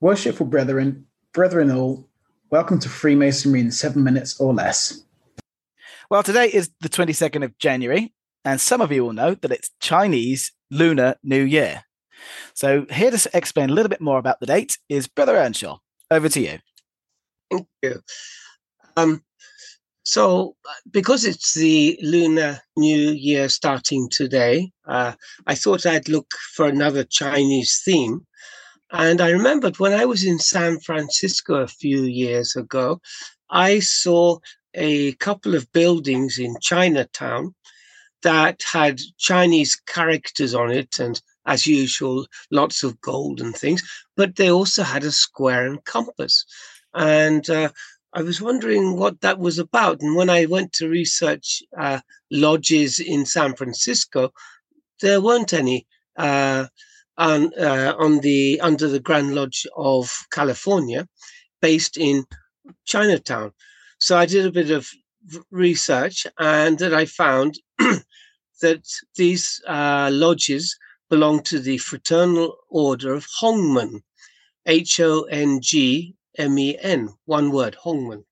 Worshipful brethren, brethren all, welcome to Freemasonry in seven minutes or less. Well, today is the 22nd of January, and some of you will know that it's Chinese Lunar New Year. So, here to explain a little bit more about the date is Brother Earnshaw. Over to you. Thank you. Um, so, because it's the Lunar New Year starting today, uh, I thought I'd look for another Chinese theme. And I remembered when I was in San Francisco a few years ago, I saw a couple of buildings in Chinatown that had Chinese characters on it, and as usual, lots of gold and things, but they also had a square and compass. And uh, I was wondering what that was about. And when I went to research uh, lodges in San Francisco, there weren't any. Uh, on, uh, on the under the Grand Lodge of California, based in Chinatown. So I did a bit of research, and that I found that these uh, lodges belong to the Fraternal Order of Hongmen, H O N G M E N, one word, Hongmen.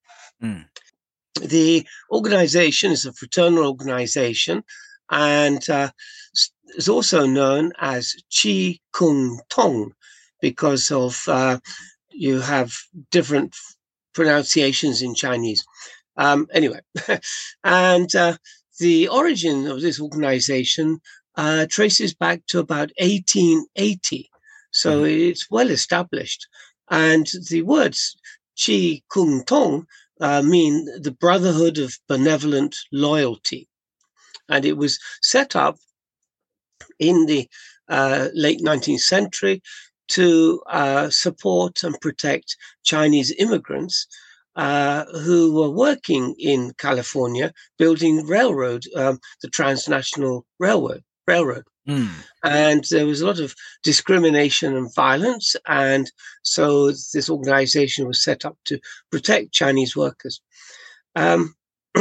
Mm. The organization is a fraternal organization, and uh, is also known as Chi Kung Tong because of uh, you have different pronunciations in Chinese. Um, anyway, and uh, the origin of this organization uh, traces back to about 1880. So mm-hmm. it's well established. And the words Chi Kung Tong uh, mean the brotherhood of benevolent loyalty. And it was set up in the uh, late 19th century to uh, support and protect Chinese immigrants uh, who were working in California building railroad, um, the transnational railroad. Railroad. Mm. And there was a lot of discrimination and violence. And so this organization was set up to protect Chinese workers. Um,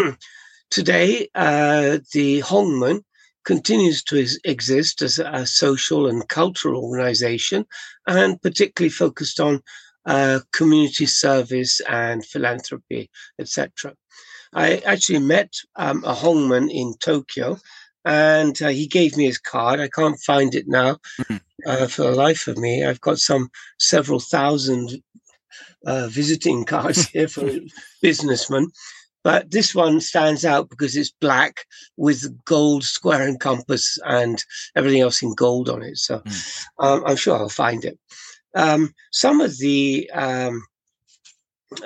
today, uh, the Hongmen continues to exist as a social and cultural organization and particularly focused on uh, community service and philanthropy, etc. I actually met um, a Hongmen in Tokyo and uh, he gave me his card. I can't find it now mm-hmm. uh, for the life of me. I've got some several thousand uh, visiting cards here for businessmen. But this one stands out because it's black with gold square and compass and everything else in gold on it. So mm. um, I'm sure I'll find it. Um, some of the um,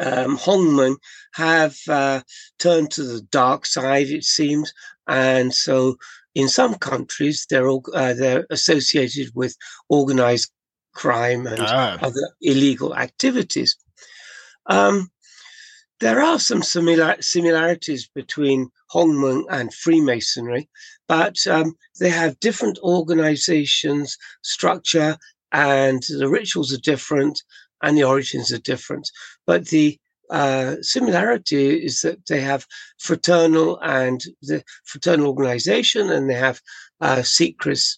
um, Hongmen have uh, turned to the dark side, it seems, and so in some countries they're uh, they're associated with organized crime and ah. other illegal activities. Um, there are some similar, similarities between Hongmen and Freemasonry, but um, they have different organizations, structure, and the rituals are different and the origins are different. But the uh, similarity is that they have fraternal and the fraternal organization, and they have uh, secrecy,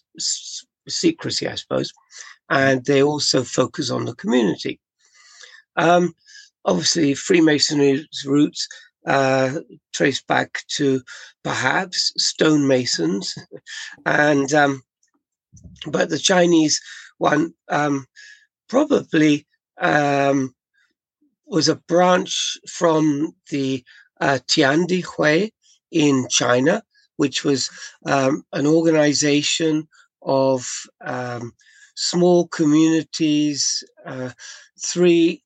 I suppose, and they also focus on the community. Um, obviously Freemasonry's roots uh, trace back to perhaps stonemasons, and um, but the Chinese one um, probably um, was a branch from the uh, Tiandi Hui in China, which was um, an organization of um, small communities, uh, three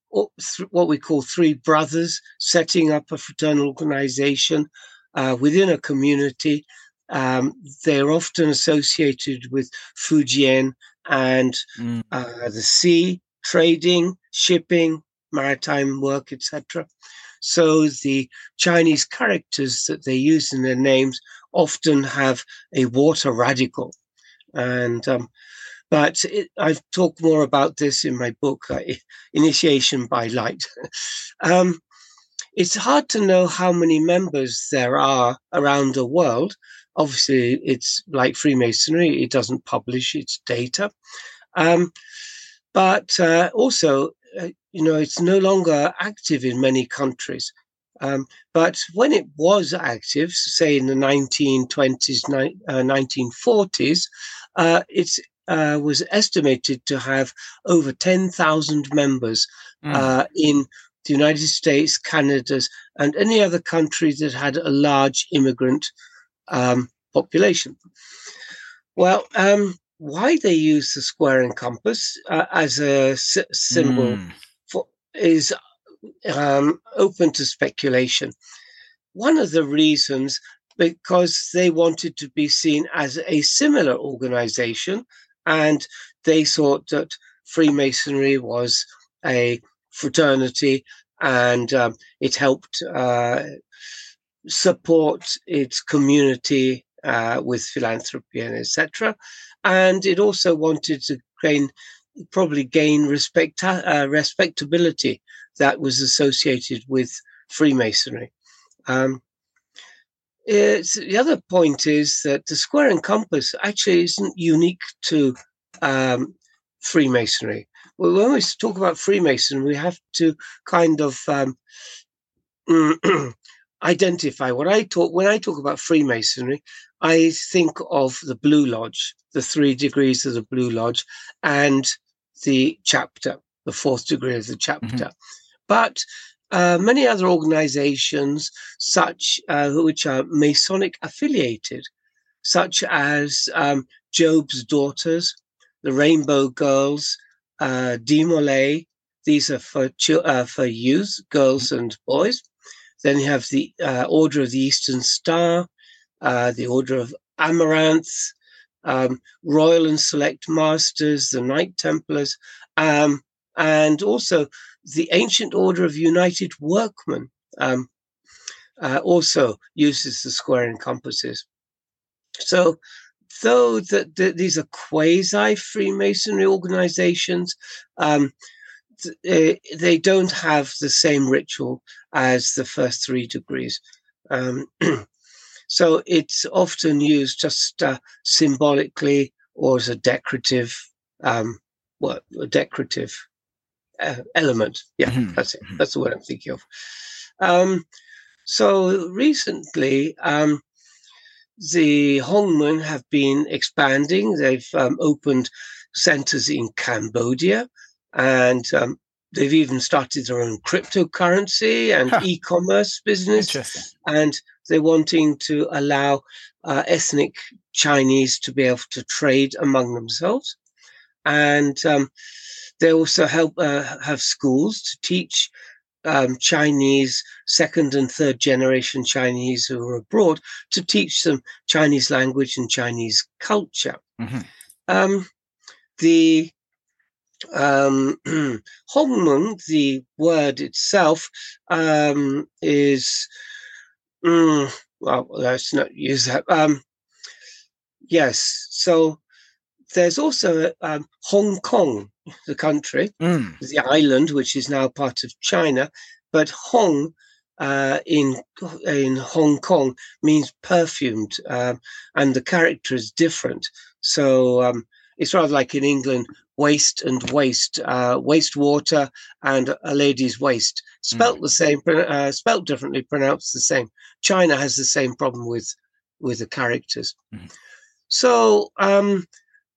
what we call three brothers setting up a fraternal organization uh, within a community. Um, they're often associated with Fujian and mm. uh, the sea, trading, shipping, maritime work, etc. So the Chinese characters that they use in their names often have a water radical. And um, but it, I've talked more about this in my book, uh, Initiation by Light. um, it's hard to know how many members there are around the world. Obviously, it's like Freemasonry, it doesn't publish its data. Um, but uh, also, you know, it's no longer active in many countries. Um, but when it was active, say in the 1920s, ni- uh, 1940s, uh, it uh, was estimated to have over 10,000 members mm. in the United States, Canada, and any other country that had a large immigrant um, population. Well, um, why they use the square and compass uh, as a s- symbol mm. for, is um, open to speculation. One of the reasons, because they wanted to be seen as a similar organization, and they thought that Freemasonry was a fraternity and um, it helped uh, support its community uh, with philanthropy and etc. And it also wanted to gain, probably gain respect, uh, respectability that was associated with Freemasonry. Um, the other point is that the square and compass actually isn't unique to um, Freemasonry. Well, when we talk about Freemason, we have to kind of um, identify what I talk when I talk about Freemasonry. I think of the Blue Lodge, the three degrees of the Blue Lodge, and the chapter, the fourth degree of the chapter. Mm-hmm. But uh, many other organizations, such uh, which are Masonic affiliated, such as um, Job's Daughters, the Rainbow Girls, uh, Demolay. These are for uh, for youth, girls and boys. Then you have the uh, Order of the Eastern Star, uh, the Order of Amaranth, um, Royal and Select Masters, the Knight Templars, um, and also the Ancient Order of United Workmen um, uh, also uses the square and compasses. So, though that the, these are quasi Freemasonry organizations, um, th- eh, they don't have the same ritual as the first three degrees. Um, so it's often used just uh, symbolically or as a decorative, um, well, a decorative element. Yeah, mm-hmm. that's it. Mm-hmm. That's the word I'm thinking of. Um, so recently, um, the Hongmen have been expanding. They've um, opened centers in Cambodia, and um, they've even started their own cryptocurrency and huh. e-commerce business. And they're wanting to allow uh, ethnic Chinese to be able to trade among themselves. And um, they also help uh, have schools to teach um, Chinese, second and third generation Chinese who are abroad, to teach them Chinese language and Chinese culture. Mm-hmm. Um, the um, Hongmen, the word itself, um, is mm, well. Let's not use that. Um, yes, so there's also um, Hong Kong, the country, mm. the island, which is now part of China. But Hong uh, in in Hong Kong means perfumed, um, and the character is different. So um, it's rather like in England, waste and waste, uh, wastewater and a lady's waist, spelt mm. the same, uh, spelt differently, pronounced the same. China has the same problem with with the characters. Mm. So um,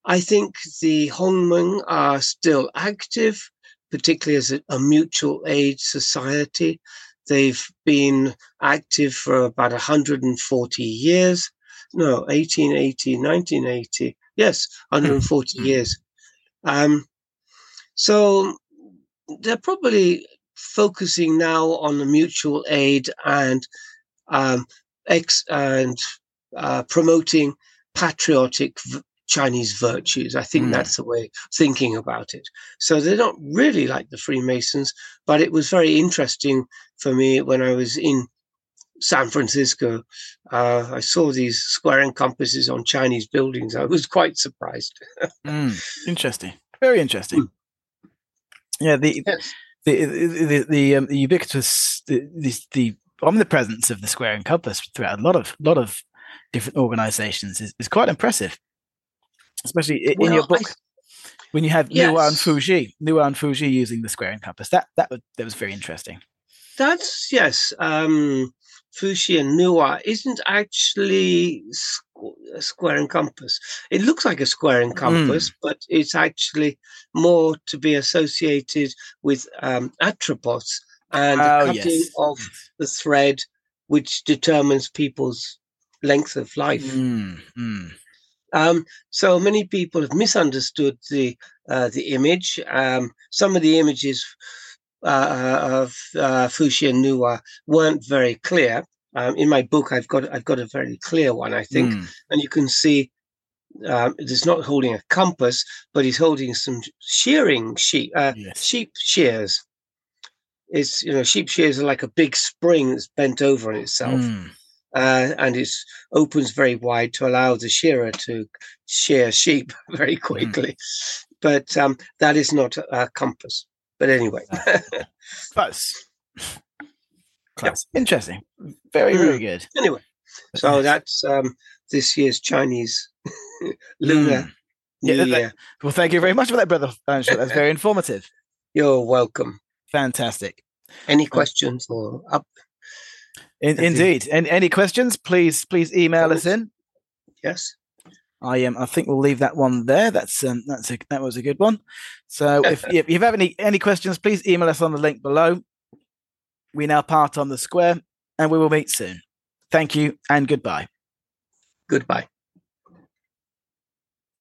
I think the Hongmen are still active, particularly as a, a mutual aid society. They've been active for about 140 years. No, 1880, 1980. Yes, 140 years. Um, so they're probably focusing now on the mutual aid and um, ex and uh, promoting patriotic v- Chinese virtues. I think mm. that's the way thinking about it. So they're not really like the Freemasons, but it was very interesting for me when I was in San Francisco. Uh, I saw these square and compasses on Chinese buildings. I was quite surprised. mm. Interesting. Very interesting. Mm. Yeah, the, yes. the, the the the, um, the ubiquitous the, the the omnipresence of the square and compass throughout a lot of lot of different organizations is, is quite impressive especially in well, your book. when you have Yes. Nuwa and Fuxi, Nuwa and Fuxi using the square and compass. That that was that was very interesting. That's yes. Um, and Nuwa isn't actually squ- a square and compass. It looks like a square and compass, but it's actually more to be associated with um, atropos and the Oh, cutting yes. of the thread, which determines people's length of life. Mm, mm. Um, so many people have misunderstood the uh, the image. Um, some of the images uh, of uh, Fuxi and Nuwa weren't very clear. Um, in my book, I've got I've got a very clear one, I think, Mm. and you can see um, it's not holding a compass, but he's holding some shearing sheep uh, Yes. sheep shears. It's you know sheep shears are like a big spring that's bent over on itself Mm. Uh, and it opens very wide to allow the shearer to shear sheep very quickly. But um, that is not a, compass. But anyway, Close. Close. Interesting. Very, very good. anyway, so that's um, this year's Chinese lunar Mm. Yeah, New that- that- Year. Well, thank you very much for that, brother. That's very informative. You're welcome. Fantastic. Any questions or up? In, indeed. And any questions? Please, please email us in. Yes. I um, I think we'll leave that one there. That's um, that's a that was a good one. So if, if you have any any questions, please email us on the link below. We now part on the square, and we will meet soon. Thank you and goodbye. Goodbye.